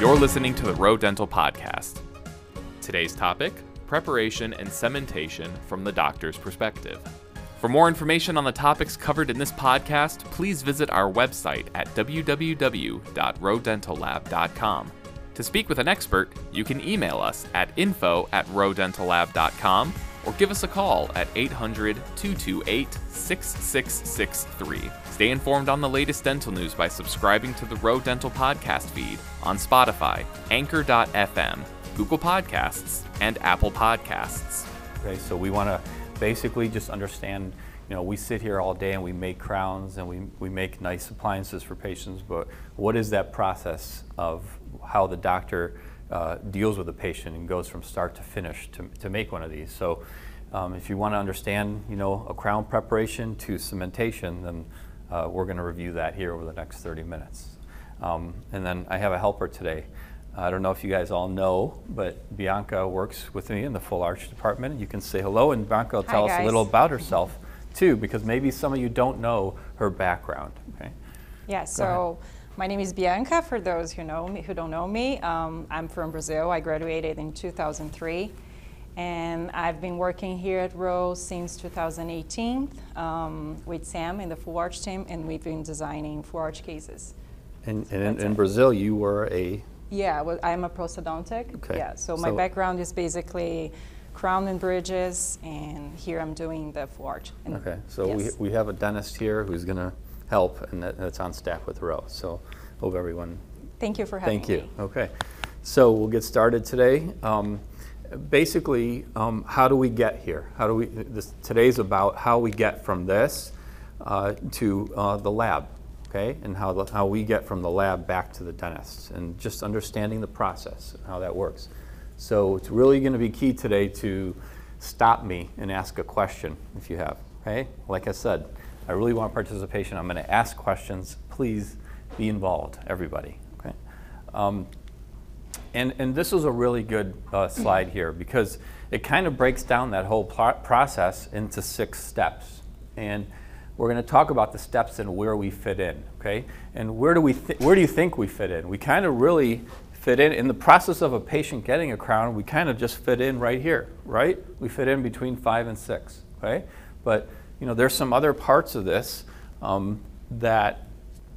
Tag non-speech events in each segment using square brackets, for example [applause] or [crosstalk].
You're listening to the Rowe Dental Podcast. Today's topic preparation and cementation from the doctor's perspective. For more information on the topics covered in this podcast, please visit our website at www.rowedentallab.com. To speak with an expert, you can email us at info at rowedentallab.com or give us a call at 800 228 6663. Stay informed on the latest dental news by subscribing to the Rowe Dental Podcast feed on Spotify, Anchor.fm, Google Podcasts, and Apple Podcasts. Okay, so we want to basically just understand, you know, we sit here all day and we make crowns and we, we make nice appliances for patients, but what is that process of how the doctor uh, deals with a patient and goes from start to finish to, to make one of these? So um, if you want to understand, you know, a crown preparation to cementation, then uh, we're going to review that here over the next 30 minutes. Um, and then I have a helper today. I don't know if you guys all know, but Bianca works with me in the full arch department. You can say hello, and Bianca will tell Hi, us a little about herself too, because maybe some of you don't know her background. Okay. Yeah, so my name is Bianca. For those who know me, who don't know me, um, I'm from Brazil. I graduated in 2003, and I've been working here at Rowe since 2018 um, with Sam in the full arch team, and we've been designing full arch cases. And, and in, in. Brazil, you were a Yeah, well, I'm a prosthodontic. Okay, Yeah, so my background is basically crown and bridges, and here I'm doing the full arch. And okay. So yes. we, we have a dentist here who's going to help, and that, that's on staff with Rowe. So hope everyone Thank you for having Thank you. me. Okay. So we'll get started today. Um, basically, um, how do we get here? How do we? This, today's about how we get from this uh, to uh, the lab, okay, and how the, how we get from the lab back to the dentist, and just understanding the process and how that works. So it's really going to be key today to stop me and ask a question if you have. Okay. Like I said, I really want participation. I'm going to ask questions. Please be involved, everybody. Okay. Um, and, and this is a really good uh, slide here because it kind of breaks down that whole process into six steps. And we're going to talk about the steps and where we fit in, okay? And where do we where do you think we fit in? We kind of really fit in in the process of a patient getting a crown. We kind of just fit in right here, right? We fit in between five and six, okay? But you know, there's some other parts of this um, that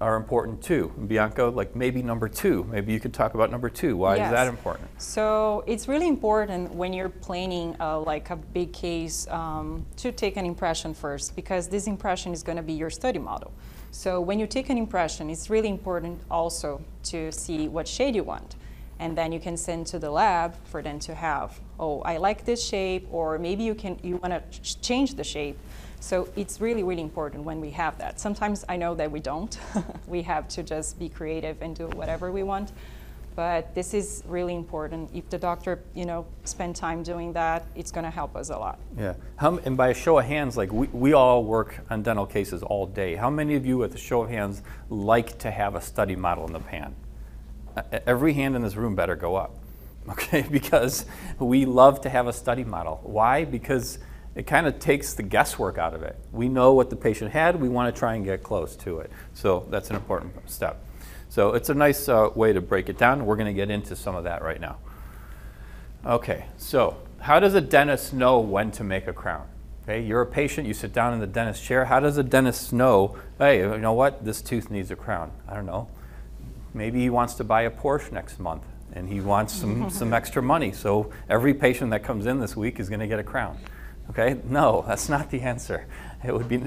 are important too. And Bianca, like maybe number two. Maybe you could talk about number two. Why is that important? So it's really important when you're planning uh, like a big case um, to take an impression first because this impression is going to be your study model. So when you take an impression, it's really important also to see what shade you want. And then you can send to the lab for them to have, oh, I like this shape, or maybe you can you want to ch- change the shape. So it's really, really important when we have that. Sometimes I know that we don't. [laughs] we have to just be creative and do whatever we want. But this is really important. If the doctor, you know, spend time doing that, it's going to help us a lot. Yeah. How, and by a show of hands, like we, we all work on dental cases all day. How many of you, with a show of hands, like to have a study model in the pan? Every hand in this room better go up, [laughs] okay? Because we love to have a study model. Why? Because it kind of takes the guesswork out of it. We know what the patient had, we want to try and get close to it. So that's an important step. So it's a nice uh, way to break it down. We're going to get into some of that right now. Okay, so how does a dentist know when to make a crown? Okay, you're a patient, you sit down in the dentist chair. How does a dentist know, hey, you know what, this tooth needs a crown? I don't know. Maybe he wants to buy a Porsche next month and he wants some, [laughs] some extra money. So every patient that comes in this week is going to get a crown. Okay, no, that's not the answer. It would be,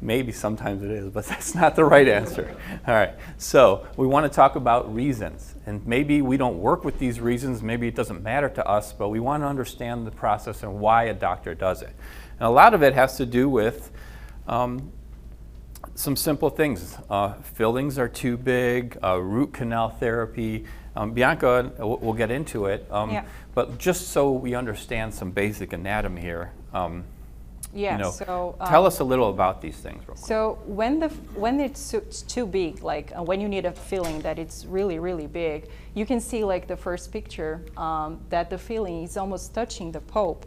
maybe sometimes it is, but [laughs] that's not the right answer. All right, so we want to talk about reasons. And maybe we don't work with these reasons, maybe it doesn't matter to us, but we want to understand the process and why a doctor does it. And a lot of it has to do with um, some simple things. Uh, fillings are too big, uh, root canal therapy. Um, Bianca, we'll get into it. Um, Yeah. But just so we understand some basic anatomy here, um, Yeah. you know, so tell um, us a little about these things. Real quick. So when the when it's too, it's too big, like uh, when you need a filling that it's really really big, you can see like the first picture um, that the filling is almost touching the pulp.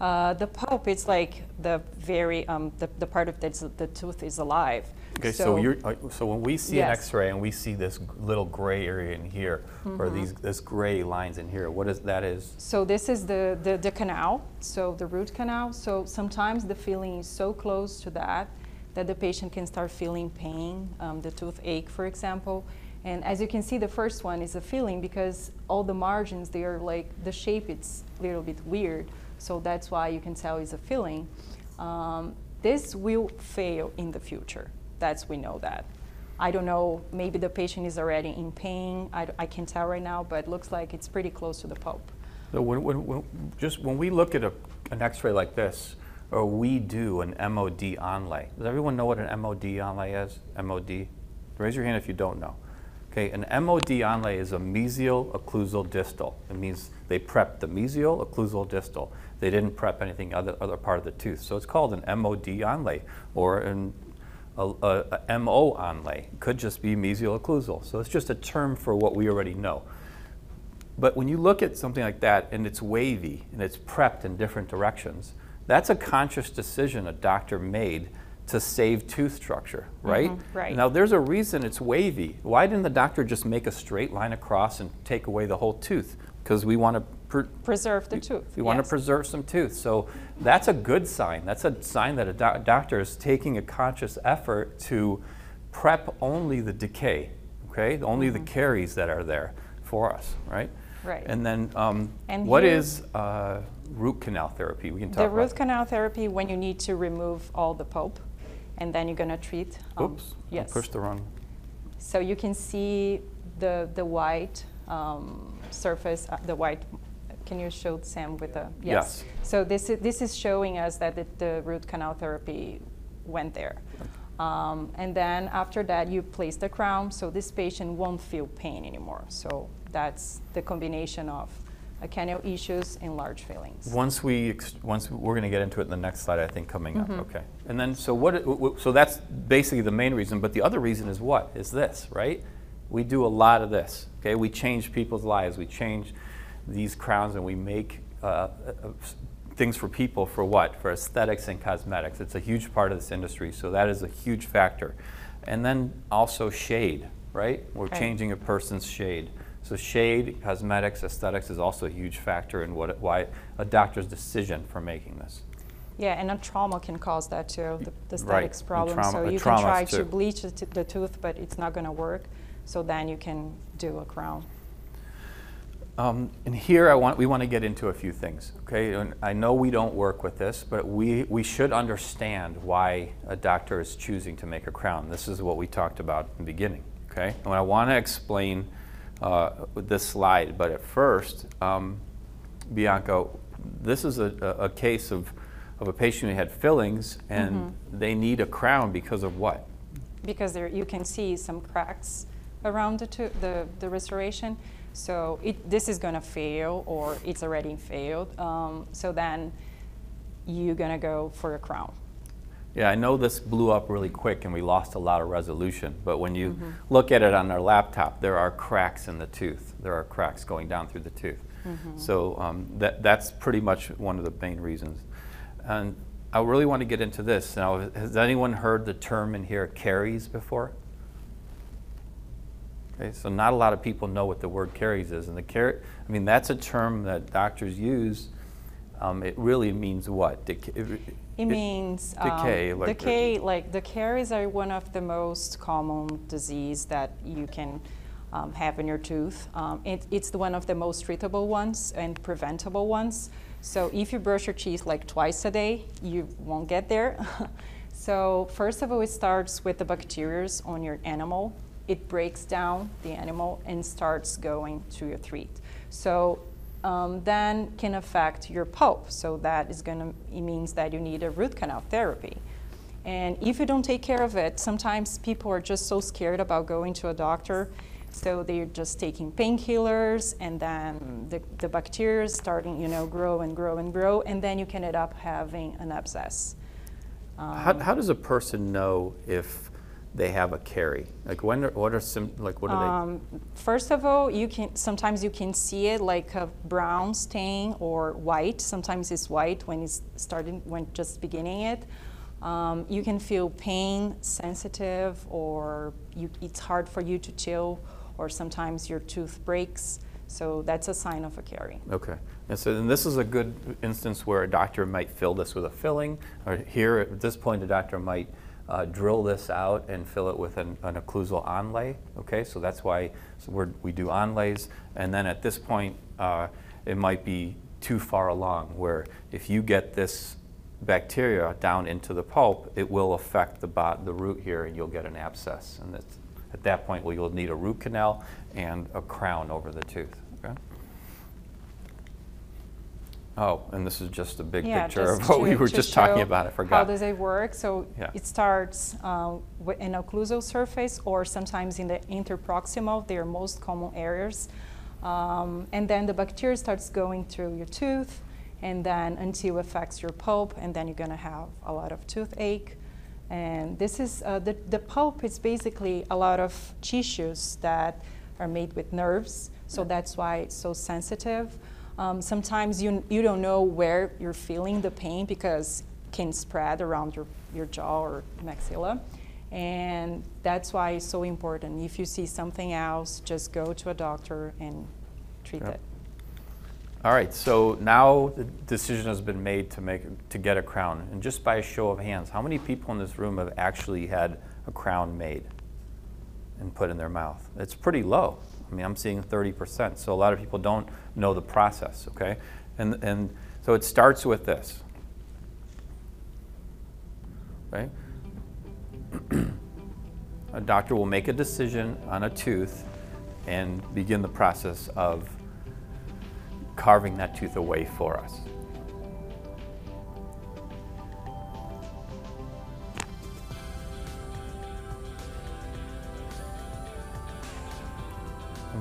Uh, the pulp is like the very um, the, the part of the, the tooth is alive. Okay, so, you're, uh, so when we see an X-ray and we see this little gray area in here, Mm-hmm. or these this gray lines in here, what is that is? So this is the, the, the canal, so the root canal. So sometimes the feeling is so close to that that the patient can start feeling pain, um, the toothache, for example. And as you can see, the first one is a feeling because all the margins, they are like, the shape it's a little bit weird. So that's why you can tell it's a feeling. Um, this will fail in the future. That's, we know that. I don't know, maybe the patient is already in pain. I, I can't tell right now, but it looks like it's pretty close to the pulp. So when, when, when, just when we look at a, an X-ray like this, or we do an MOD onlay, does everyone know what an MOD onlay is? MOD? Raise your hand if you don't know. Okay, an MOD onlay is a mesial occlusal distal. It means they prepped the mesial occlusal distal. They didn't prep anything other, other part of the tooth. So it's called an MOD onlay or an, a, a, a MO onlay. It could just be mesial occlusal. So it's just a term for what we already know. But when you look at something like that and it's wavy and it's prepped in different directions, that's a conscious decision a doctor made to save tooth structure, mm-hmm. right? right. Now there's a reason it's wavy. Why didn't the doctor just make a straight line across and take away the whole tooth? Because we want to Preserve the tooth. we want yes. to preserve some tooth. So that's a good sign. That's a sign that a doc- doctor is taking a conscious effort to prep only the decay, okay? Only the caries that are there for us, right? Mm-hmm. Right. And then um, And what here- is uh, root canal therapy? We can talk The about root canal therapy, when you need to remove all the pulp, and then you're gonna treat. um, Oops, I Yes. pushed the wrong. So you can see the, the white um, surface, uh, the white, can you show Sam with the, Yes. So this is, this is showing us that the, the root canal therapy went there. Um, and then after that, you place the crown, so this patient won't feel pain anymore. So that's the combination of uh, canal issues and large fillings. Once we, ex- once, we're going to get into it in the next slide, I think, coming Mm-hmm. up, okay. And then, so what, it- w- w- so that's basically the main reason, but the other reason is what? Is this, right? We do a lot of this, okay? We change people's lives, we change these crowns, and we make uh, uh, things for people for what? For aesthetics and cosmetics. It's a huge part of this industry, so that is a huge factor. And then also shade, right? We're Right. changing a person's shade. So shade, cosmetics, aesthetics is also a huge factor in what, why a doctor's decision for making this. Yeah, and a trauma can cause that too, the, the aesthetics and problem. trauma- so uh, you can try too. to bleach the, t- the tooth, but it's not going to work. So then you can do a crown. Um, and here I want, we want to get into a few things, okay? And I know we don't work with this, but we, we should understand why a doctor is choosing to make a crown. This is what we talked about in the beginning, okay? And I want to explain uh, this slide, but at first, um, Bianca, this is a, a case of, of a patient who had fillings and they need a crown because of what? because there you can see some cracks around the, the, the restoration. So it, this is going to fail or it's already failed. Um, so then you're going to go for a crown. Yeah, I know this blew up really quick and we lost a lot of resolution, but when you look at it on our laptop, there are cracks in the tooth. There are cracks going down through the tooth. So um, that, that's pretty much one of the main reasons. And I really want to get into this. Now, has anyone heard the term in here caries before? Okay, so not a lot of people know what the word caries is. And the car- I mean, that's a term that doctors use. Um, it really means what? It- It means um, decay, like the- decay. Like the caries are one of the most common disease that you can um, have in your tooth. Um, it, it's one of the most treatable ones and preventable ones. So if you brush your teeth like twice a day, you won't get there. [laughs] so first of all, it starts with the bacteria on your enamel. It breaks down the enamel and starts going to your teeth. So um, then can affect your pulp. So that is going to, it means that you need a root canal therapy. And if you don't take care of it, sometimes people are just so scared about going to a doctor. So they're just taking painkillers and then the, the bacteria starting, you know, grow and grow and grow. And then you can end up having an abscess. How, how does a person know if they have a carie? Like when are, what are some like what are they Um, first of all, you can sometimes you can see it like a brown stain or white. Sometimes it's white when it's starting when just beginning it. Um, you can feel pain, sensitive, or you, it's hard for you to chew, or sometimes your tooth breaks. So that's a sign of a carie. Okay. And so and this is a good instance where a doctor might fill this with a filling, or here at this point, a doctor might uh, drill this out and fill it with an, an occlusal onlay. Okay, so that's why we do onlays, and then at this point, uh, it might be too far along where if you get this bacteria down into the pulp, it will affect the, bot, the root here and you'll get an abscess. And at that point, well, you'll need a root canal and a crown over the tooth. Okay? Oh, and this is just a big picture of what we were just talking about. I forgot. How does it work? So Yeah. it starts uh, wi- in occlusal surface or sometimes in the interproximal. They are most common areas. Um, and then the bacteria starts going through your tooth and then until it affects your pulp and then you're going to have a lot of toothache. And this is, uh, the, the pulp is basically a lot of tissues that are made with nerves. So that's why it's so sensitive. Um, sometimes you, you don't know where you're feeling the pain because it can spread around your, your jaw or maxilla. And that's why it's so important. If you see something else, just go to a doctor and treat Yep. it. All right, so now the decision has been made to make to get a crown. And just by a show of hands, how many people in this room have actually had a crown made and put in their mouth? It's pretty low. I mean, I'm seeing 30%. So a lot of people don't know the process, okay? And and so it starts with this. Right? [clears throat] a doctor will make a decision on a tooth and begin the process of carving that tooth away for us.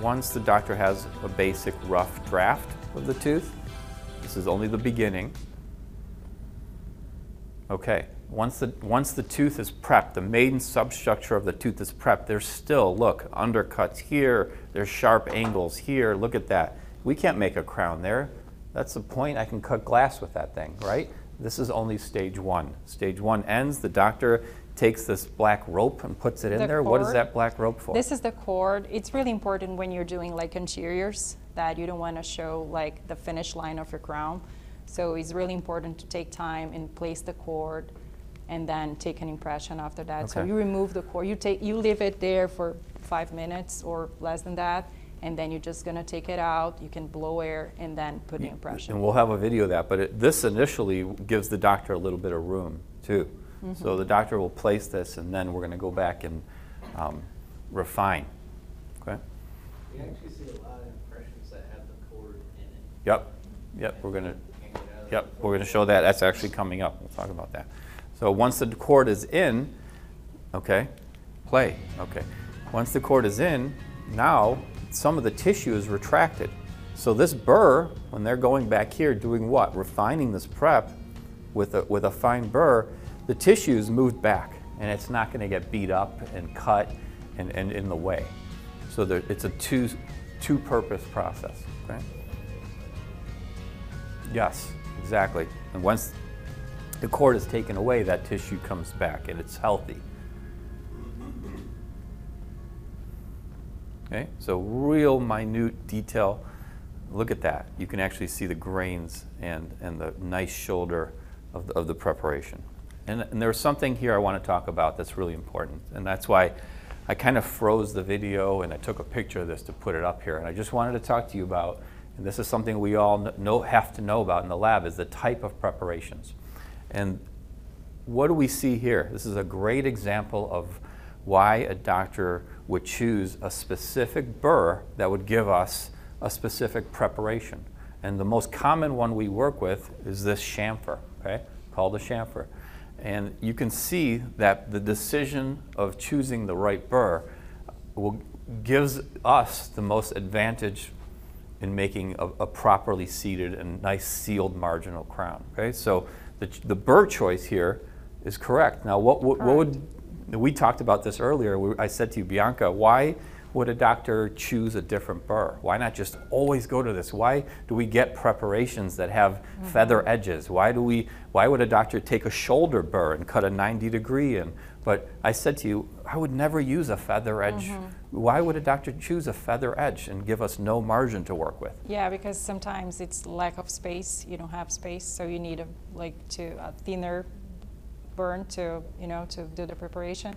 Once the doctor has a basic rough draft of the tooth, this is only the beginning. Okay, once the, once the tooth is prepped, the main substructure of the tooth is prepped, there's still, look, undercuts here, there's sharp angles here, look at that. We can't make a crown there. That's the point, I can cut glass with that thing, right? This is only stage one. Stage one ends, the doctor takes this black rope and puts it in The there. What is that black rope for? This is the cord. It's really important when you're doing like interiors that you don't want to show like the finish line of your crown. So it's really important to take time and place the cord and then take an impression after that. So you remove the cord, you take you leave it there for five minutes or less than that, and then you're just gonna take it out. You can blow air and then put the impression. And we'll have a video of that, but it, this initially gives the doctor a little bit of room too. Mm-hmm. So the doctor will place this and then we're going to go back and um, refine. Okay? We actually see a lot of impressions that have the cord in it. Yep. Yep. We're going to. Can't get out of Yep. We're going to show that. That's actually coming up. We'll talk about that. So once the cord is in, okay, play. Okay. Once the cord is in, now some of the tissue is retracted. So this burr, when they're going back here doing what? Refining this prep with a, with a fine burr, the tissue is moved back and it's not going to get beat up and cut and, and in the way. So there, it's a two, two-purpose process. Okay? Yes, exactly. And once the cord is taken away, that tissue comes back and it's healthy. Okay, so real minute detail. Look at that. You can actually see the grains and, and the nice shoulder of the, of the preparation. And, and there's something here I want to talk about that's really important. And that's why I kind of froze the video and I took a picture of this to put it up here. And I just wanted to talk to you about, and this is something we all know, have to know about in the lab, is the type of preparations. And what do we see here? This is a great example of why a doctor would choose a specific burr that would give us a specific preparation. And the most common one we work with is this chamfer, okay, called a chamfer. And you can see that the decision of choosing the right burr will, gives us the most advantage in making a, a properly seated and nice sealed marginal crown. Okay, so the, the burr choice here is correct. Now, what, what, what would we talked about this earlier. We, I said to you, Bianca, why would a doctor choose a different burr? Why not just always go to this? Why do we get preparations that have Mm-hmm. feather edges? Why do we? Why would a doctor take a shoulder burr and cut a 90 degree in? But I said to you, I would never use a feather edge. Mm-hmm. Why would a doctor choose a feather edge and give us no margin to work with? Yeah, because sometimes it's lack of space. You don't have space, so you need a like to a thinner burr to you know to do the preparation.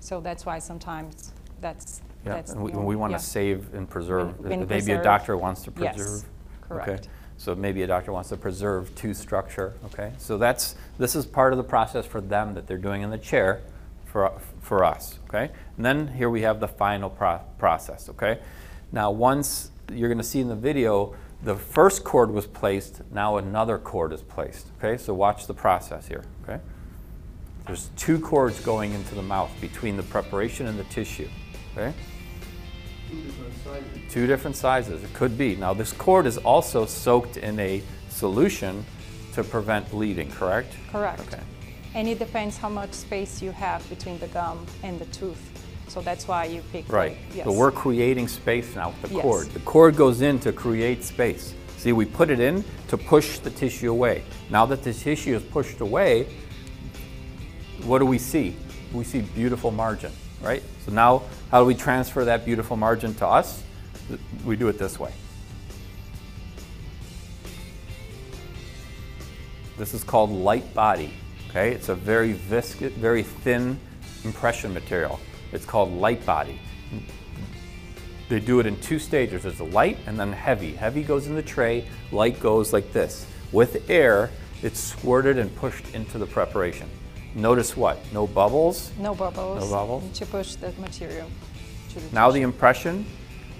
So that's why sometimes that's Yeah, that's and we, the we want to yeah. save and preserve. And- and maybe a preserve. doctor wants to Yes, preserve. Okay. correct. So maybe a doctor wants to preserve tooth structure. Okay. So that's this is part of the process for them that they're doing in the chair, for for us. Okay. And then here we have the final pro- process. Okay. Now once you're going to see in the video. The first cord was placed, now another cord is placed. Okay, so watch the process here. Okay, there's two cords going into the mouth between the preparation and the tissue. Okay, Two different sizes. two different sizes. It could be. Now, this cord is also soaked in a solution to prevent bleeding, correct? Correct. Okay. And it depends how much space you have between the gum and the tooth. So that's why you pick. Right. Like, yes. So we're creating space now with the Yes. cord. The cord goes in to create space. See, we put it in to push the tissue away. Now that the tissue is pushed away, what do we see? We see beautiful margin, right? So now, how do we transfer that beautiful margin to us? We do it this way. This is called light body. Okay, it's a very viscous, very thin impression material. It's called light body. They do it in two stages. There's a light and then heavy. Heavy goes in the tray, light goes like this. With air, it's squirted and pushed into the preparation. Notice what? No bubbles. No bubbles. No bubbles. To push the material. The Now the impression,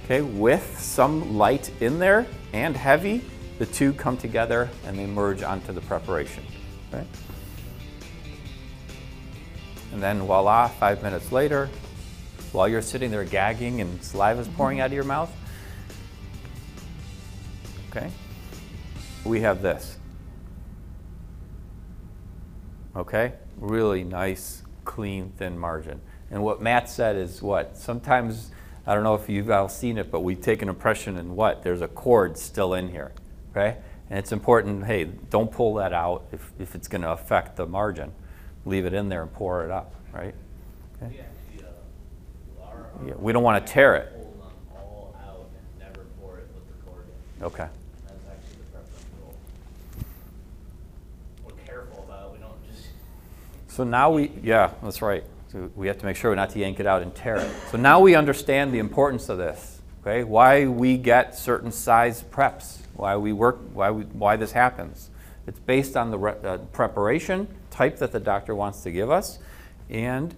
okay, with some light in there and heavy, the two come together and they merge onto the preparation. Okay? And then voila, five minutes later, while you're sitting there gagging and saliva is pouring mm-hmm. out of your mouth, okay, we have this. Okay? Really nice, clean, thin margin. And what Matt said is what? Sometimes, I don't know if you've all seen it, but we take an impression and what? There's a cord still in here. Okay? And it's important, hey, don't pull that out if, if it's going to affect the margin. Leave it in there and pour it up, right? Okay? We actually, uh. Yeah, we don't wanna tear it. Pull them all out and never pour it with the cord in. Okay. That's actually the preference rule. We're careful about, it. we don't just, So now we, yeah, that's right. So we have to make sure not to yank it out and tear it. So now we understand the importance of this, okay? Why we get certain size preps, why we work, why, we, why this happens. It's based on the re, uh, preparation type that the doctor wants to give us and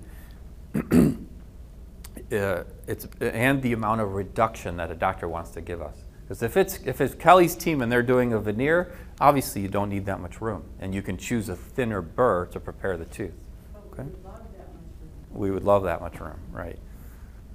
[clears throat] uh, it's, and the amount of reduction that a doctor wants to give us. Because if it's, if it's Kelly's team and they're doing a veneer, obviously you don't need that much room. And you can choose a thinner burr to prepare the tooth. Okay? We would love that much room, right?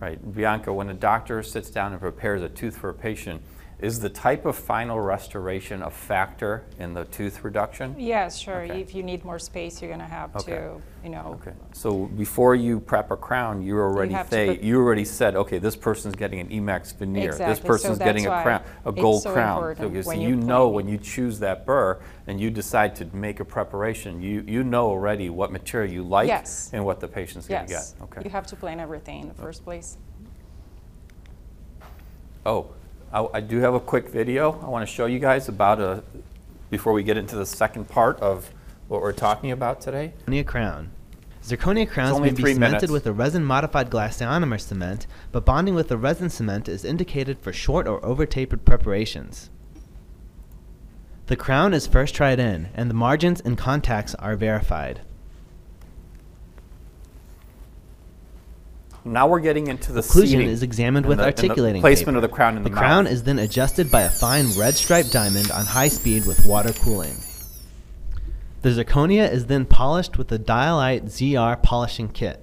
Right. Bianca, when a doctor sits down and prepares a tooth for a patient, is the type of final restoration a factor in the tooth reduction? Yes, sure. Okay. If you need more space, you're gonna have Okay. to, you know. Okay. So before you prep a crown, you already to say, you already said, okay, this person's getting an Emax veneer. This Exactly. So person's getting a crown, a gold so crown. important Okay, so you know when you choose that burr and you decide to make a preparation, you, you know already what material you like Yes. and what the patient's gonna get. Okay. You have to plan everything in the first place. Oh, I, I do have a quick video I want to show you guys about a, before we get into the second part of what we're talking about today. Zirconia crown. Zirconia crowns may be cemented minutes. with a resin-modified glass ionomer cement, but bonding with a resin cement is indicated for short or over-tapered preparations. The crown is first tried in, and the margins and contacts are verified. Now we're getting into the Occlusion seating is examined and with the- and the articulating placement paper. of the crown in the, The crown mouth. is then adjusted by a fine red striped diamond on high speed with water cooling. The zirconia is then polished with the Dialite ZR polishing kit.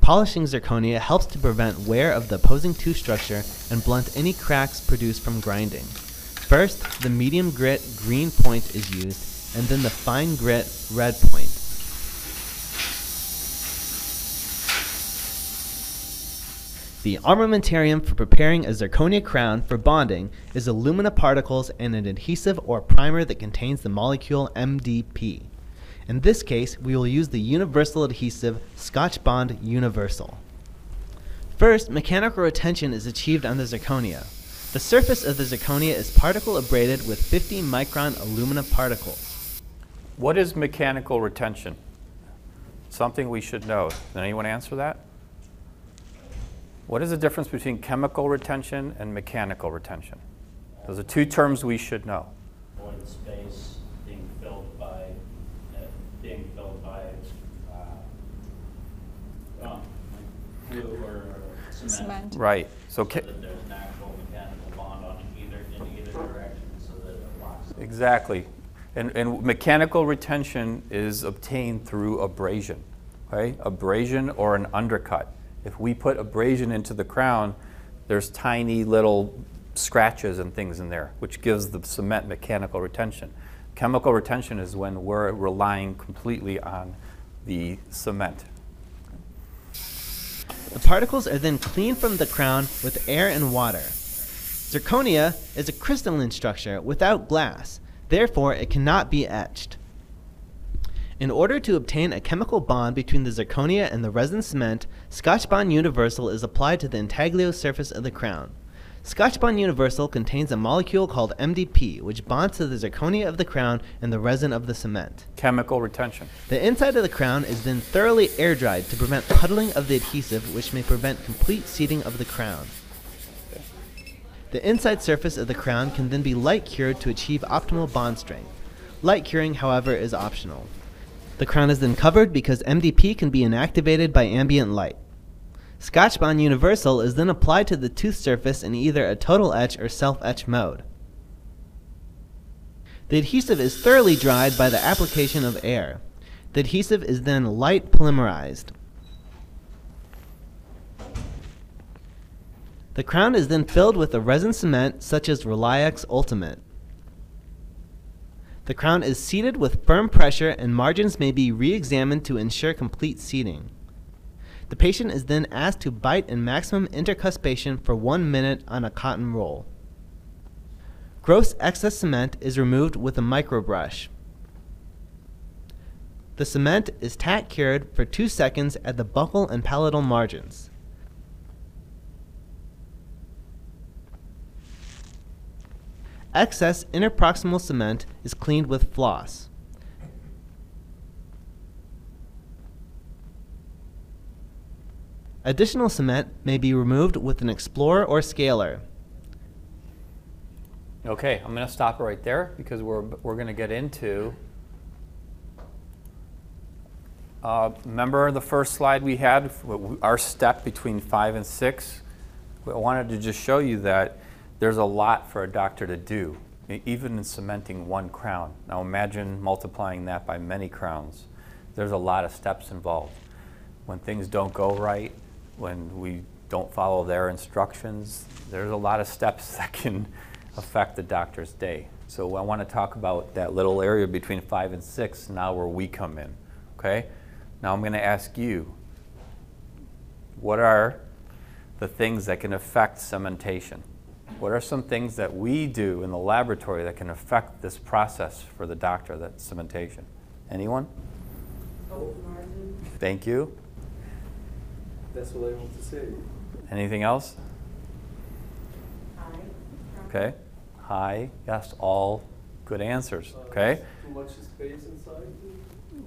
Polishing zirconia helps to prevent wear of the opposing tooth structure and blunt any cracks produced from grinding. First, the medium grit green point is used, and then the fine grit red point. The armamentarium for preparing a zirconia crown for bonding is alumina particles and an adhesive or primer that contains the molecule MDP. In this case, we will use the universal adhesive Scotchbond Universal. First, mechanical retention is achieved on the zirconia. The surface of the zirconia is particle abraded with 50 micron alumina particles. What is mechanical retention? Something we should know. Can anyone answer that? What is the difference between chemical retention and mechanical retention? Those are two terms we should know. void space being filled by, uh, being filled by, uh, um, glue or cement. Cement. Right. So, So ca- that there's an actual mechanical bond on either, in either direction, so that it locks. exactly. And, and mechanical retention is obtained through abrasion, right? Abrasion or an undercut. If we put abrasion into the crown, there's tiny little scratches and things in there, which gives the cement mechanical retention. Chemical retention is when we're relying completely on the cement. The particles are then cleaned from the crown with air and water. Zirconia is a crystalline structure without glass, therefore, it cannot be etched. In order to obtain a chemical bond between the zirconia and the resin cement, Scotchbond Universal is applied to the intaglio surface of the crown. Scotchbond Universal contains a molecule called MDP, which bonds to the zirconia of the crown and the resin of the cement. Chemical retention. The inside of the crown is then thoroughly air dried to prevent puddling of the adhesive, which may prevent complete seating of the crown. The inside surface of the crown can then be light cured to achieve optimal bond strength. Light curing, however, is optional. The crown is then covered because MDP can be inactivated by ambient light. Scotchbond Universal is then applied to the tooth surface in either a total etch or self etch mode. The adhesive is thoroughly dried by the application of air. The adhesive is then light polymerized. The crown is then filled with a resin cement such as RelyX Ultimate. The crown is seated with firm pressure and margins may be re-examined to ensure complete seating. The patient is then asked to bite in maximum intercuspation for one minute on a cotton roll. Gross excess cement is removed with a microbrush. The cement is tack cured for 2 seconds at the buccal and palatal margins. Excess interproximal cement is cleaned with floss. Additional cement may be removed with an explorer or scaler. Okay, I'm going to stop right there because we're, we're going to get into. Uh, remember the first slide we had, our step between five and six? I wanted to just show you that there's a lot for a doctor to do, even in cementing one crown. Now imagine multiplying that by many crowns. There's a lot of steps involved. When things don't go right, when we don't follow their instructions, there's a lot of steps [laughs] that can affect the doctor's day. So I want to talk about that little area between five and six, now where we come in. Okay? Now I'm going to ask you what are the things that can affect cementation? What are some things that we do in the laboratory that can affect this process for the doctor, that cementation? Anyone? Oh, margin, Thank you. that's what I want to say. Anything else? Hi. Okay. High, yes, all good answers. Uh, Okay. Too much space inside?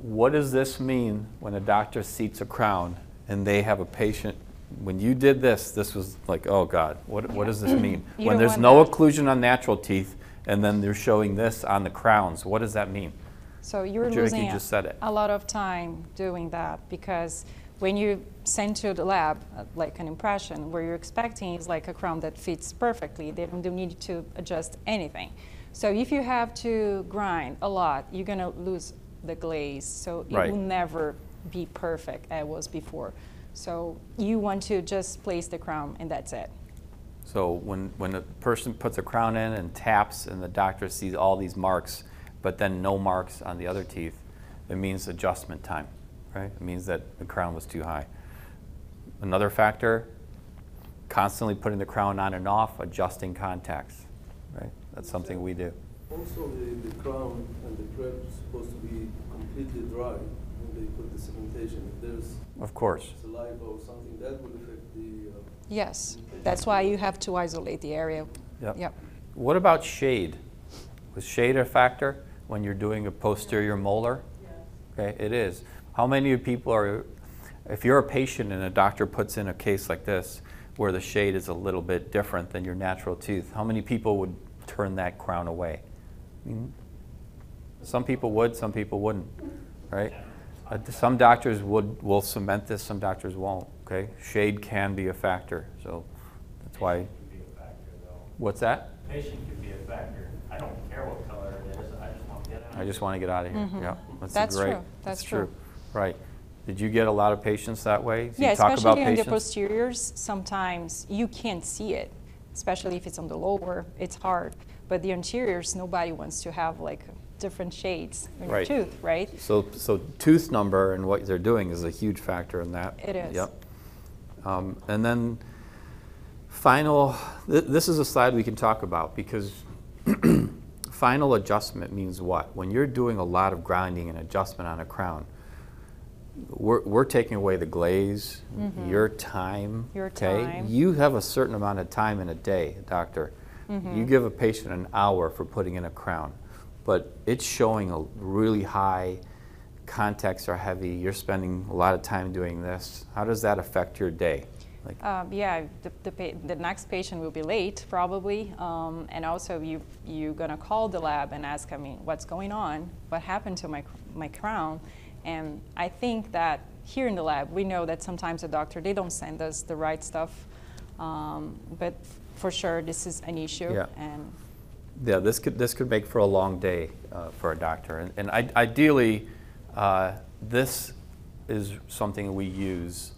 What does this mean when a doctor seats a crown and they have a patient? When you did this, this was like, oh God, what, what does this mean? [clears throat] You when don't there's want no that. occlusion on natural teeth and then they're showing this on the crowns, what does that mean? So you're Jericho losing a- just said it. a lot of time doing that because when you send to the lab uh, like an impression, where you're expecting is like a crown that fits perfectly. They don't need to adjust anything. So if you have to grind a lot, you're gonna lose the glaze. So it Right. will never be perfect as it was before. So you want to just place the crown and that's it. So when, when a person puts a crown in and taps and the doctor sees all these marks, but then no marks on the other teeth, it means adjustment time, right? It means that the crown was too high. Another factor, constantly putting the crown on and off, adjusting contacts, right? That's something we do. Also, the, the crown and the prep is supposed to be completely dry when they put the cementation. If there's Of course. saliva or something, that would affect the. Uh, Yes, that's why you have to isolate the area. Yep. Yep. What about shade? Was shade a factor when you're doing a posterior molar? Okay, it is. How many people are, if you're a patient and a doctor puts in a case like this where the shade is a little bit different than your natural tooth, how many people would turn that crown away? I mean, Some people would, some people wouldn't, right? Uh, Some doctors would, will cement this, some doctors won't, okay? Shade can be a factor, so that's why, Patient could be a factor, what's that? Patient could be a factor. I don't care what color it is, I just want to get out. I just want to get out of here. Mhm. Yeah, that's, That's great. true. That's true. Right. Did you get a lot of patients that way? Did Yeah, you talk about especially on the posteriors, sometimes you can't see it, especially if it's on the lower, it's hard. But the anteriors, nobody wants to have like different shades in your Right. tooth, right? So, so tooth number and what they're doing is a huge factor in that. It is. Yep. Um, and then final, th- this is a slide we can talk about because [clears throat] final adjustment means what? When you're doing a lot of grinding and adjustment on a crown, we're, we're taking away the glaze, your time. Your okay? time. You have a certain amount of time in a day, doctor. Mm-hmm. You give a patient an hour for putting in a crown, but it's showing a really high, contacts are heavy, you're spending a lot of time doing this. How does that affect your day? Like, Um, yeah, the, the, pa- the next patient will be late probably, um, and also you you're gonna call the lab and ask, I mean, what's going on? What happened to my my crown? And I think that here in the lab, we know that sometimes the doctor they don't send us the right stuff, um, but for sure this is an issue. Yeah. And Yeah, this could, this could make for a long day uh, for a doctor. And, and I- ideally, uh, this is something we use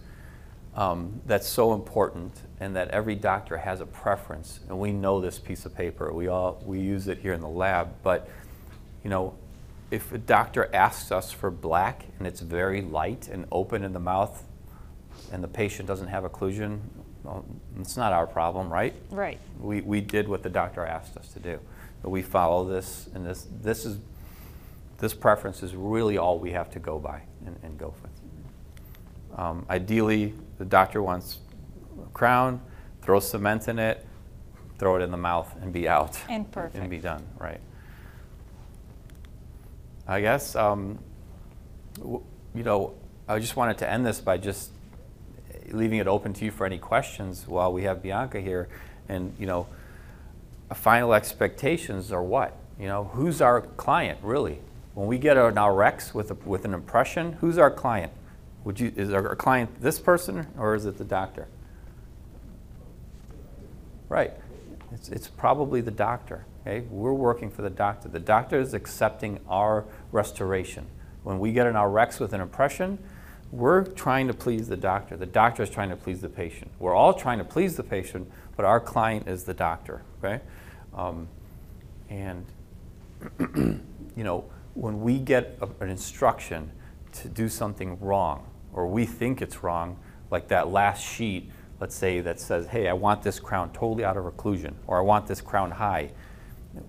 um, that's so important and that every doctor has a preference. And we know this piece of paper. We all, we use it here in the lab. But, you know, if a doctor asks us for black and it's very light and open in the mouth and the patient doesn't have occlusion, well, it's not our problem, right? right. We, we did what the doctor asked us to do. But we follow this, and this, this is, this preference is really all we have to go by and, and go with. Um, ideally, the doctor wants a crown, throw cement in it, throw it in the mouth, and be out. And perfect. And be done, right. I guess, um, w- you know, I just wanted to end this by just leaving it open to you for any questions while we have Bianca here. And, you know, final expectations are what? You know, who's our client really? When we get an RX with, a, with an impression, who's our client? Would you, is our client this person or is it the doctor? Right. It's, it's probably the doctor. Okay? We're working for the doctor. The doctor is accepting our restoration. When we get an RX with an impression, we're trying to please the doctor. The doctor is trying to please the patient. We're all trying to please the patient, but our client is the doctor. Okay? Um, and [clears throat] you know, when we get a, an instruction to do something wrong, or we think it's wrong, like that last sheet, let's say that says, "Hey, I want this crown totally out of occlusion," or "I want this crown high,"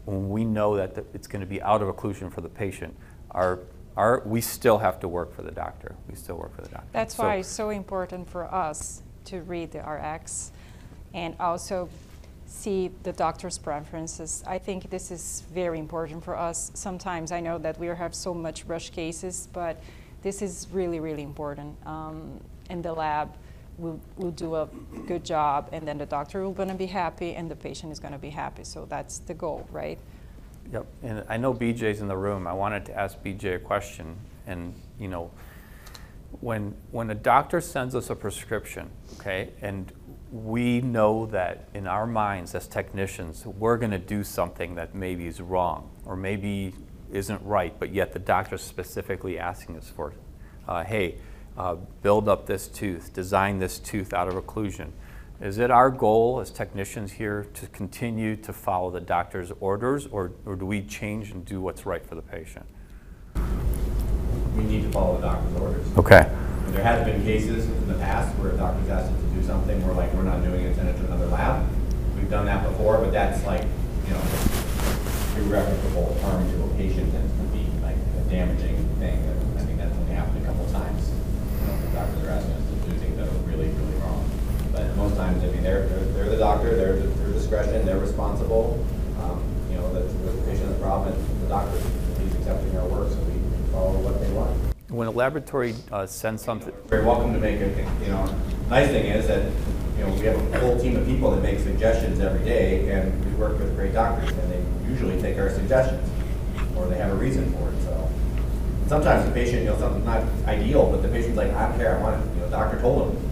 when we know that the, it's going to be out of occlusion for the patient, our our, we still have to work for the doctor. We still work for the doctor. That's So- why it's so important for us to read the RX and also see the doctor's preferences. I think this is very important for us. Sometimes I know that we have so much rush cases, but this is really, really important. Um, the lab, we'll, we'll do a good job, and then the doctor will gonna be happy, and the patient is gonna be happy. So that's the goal, right? Yep, and I know BJ's in the room. I wanted to ask BJ a question. And, you know, when, when a doctor sends us a prescription, okay, and we know that in our minds as technicians, we're going to do something that maybe is wrong or maybe isn't right, but yet the doctor's specifically asking us for, uh, hey, uh, build up this tooth, design this tooth out of occlusion. Is it our goal as technicians here to continue to follow the doctor's orders, or, or do we change and do what's right for the patient? We need to follow the doctor's orders. Okay. There has been cases in the past where doctors asked us to do something, we're like, we're not doing it, send it to another lab. We've done that before, but that's like, you know, irreparable harm to a patient tends to be like a damaging thing. I think that's only happened a couple times. You know, the doctors are asking us to do things that are really, really wrong. But most times, I mean, they're, they're, they're the doctor, they're the- their discretion, they're responsible. Um, You know, the, the patient has a problem, and the doctor, he's accepting our work, so we follow what they want. When a laboratory uh, sends something, Very welcome to make it. you know, nice thing is that, you know, we have a whole team of people that make suggestions every day, and we work with great doctors, and they usually take our suggestions, or they have a reason for it, so. Sometimes the patient, you know, something's not ideal, but the patient's like, I don't care, I want it, you know, doctor told him,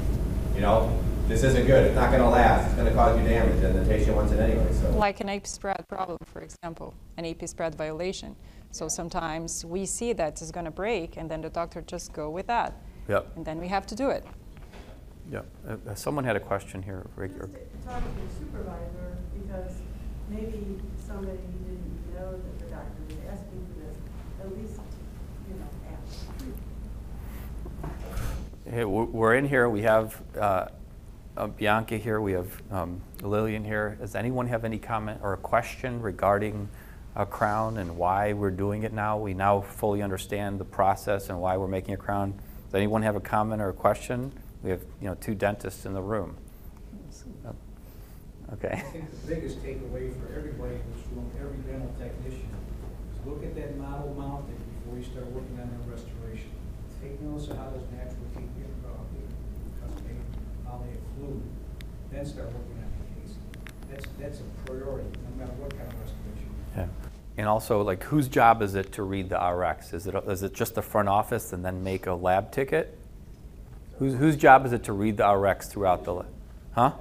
you know, this isn't good, it's not gonna last, it's gonna cause you damage, and the patient wants it anyway, so. Like an AP spread problem, for example, an AP spread violation. So sometimes we see that it's going to break, and then the doctor just go with that, yep, and then we have to do it. yep. Uh, uh, Someone had a question here. Rick, or- Just talk to the supervisor, because maybe somebody didn't know that the doctor was asking for this, at least, you know, ask. Hey, we're in here, we have uh, uh, Bianca here, we have um, Lillian here. Does anyone have any comment or a question regarding a crown and why we're doing it now? We now fully understand the process and why we're making a crown. Does anyone have a comment or a question? We have, you know, two dentists in the room. Okay. I think the biggest takeaway for everybody in this room, every dental technician, is look at that model mounted before you start working on the restoration. Take notice of how those natural teeth get, because they, how they occlude, then start working on the case. That's, that's a priority, no matter what kind of restoration. Yeah. And also, like, whose job is it to read the RX? Is it, is it just the front office and then make a lab ticket? Whose, whose job is it to read the RX throughout the, la- huh?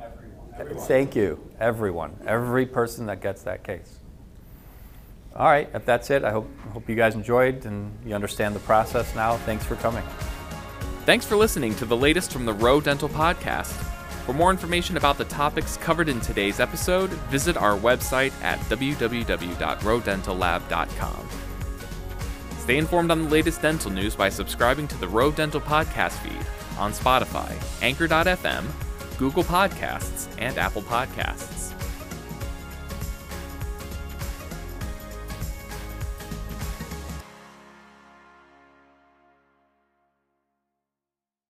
Thank you, everyone, every person that gets that case. All right, if that's it, I hope, hope you guys enjoyed and you understand the process now. Thanks for coming. Thanks for listening to the latest from the Rowe Dental Podcast. For more information about the topics covered in today's episode, visit our website at www.rowedentallab.com. Stay informed on the latest dental news by subscribing to the Rowe Dental Podcast feed on Spotify, Anchor.fm, Google Podcasts, and Apple Podcasts.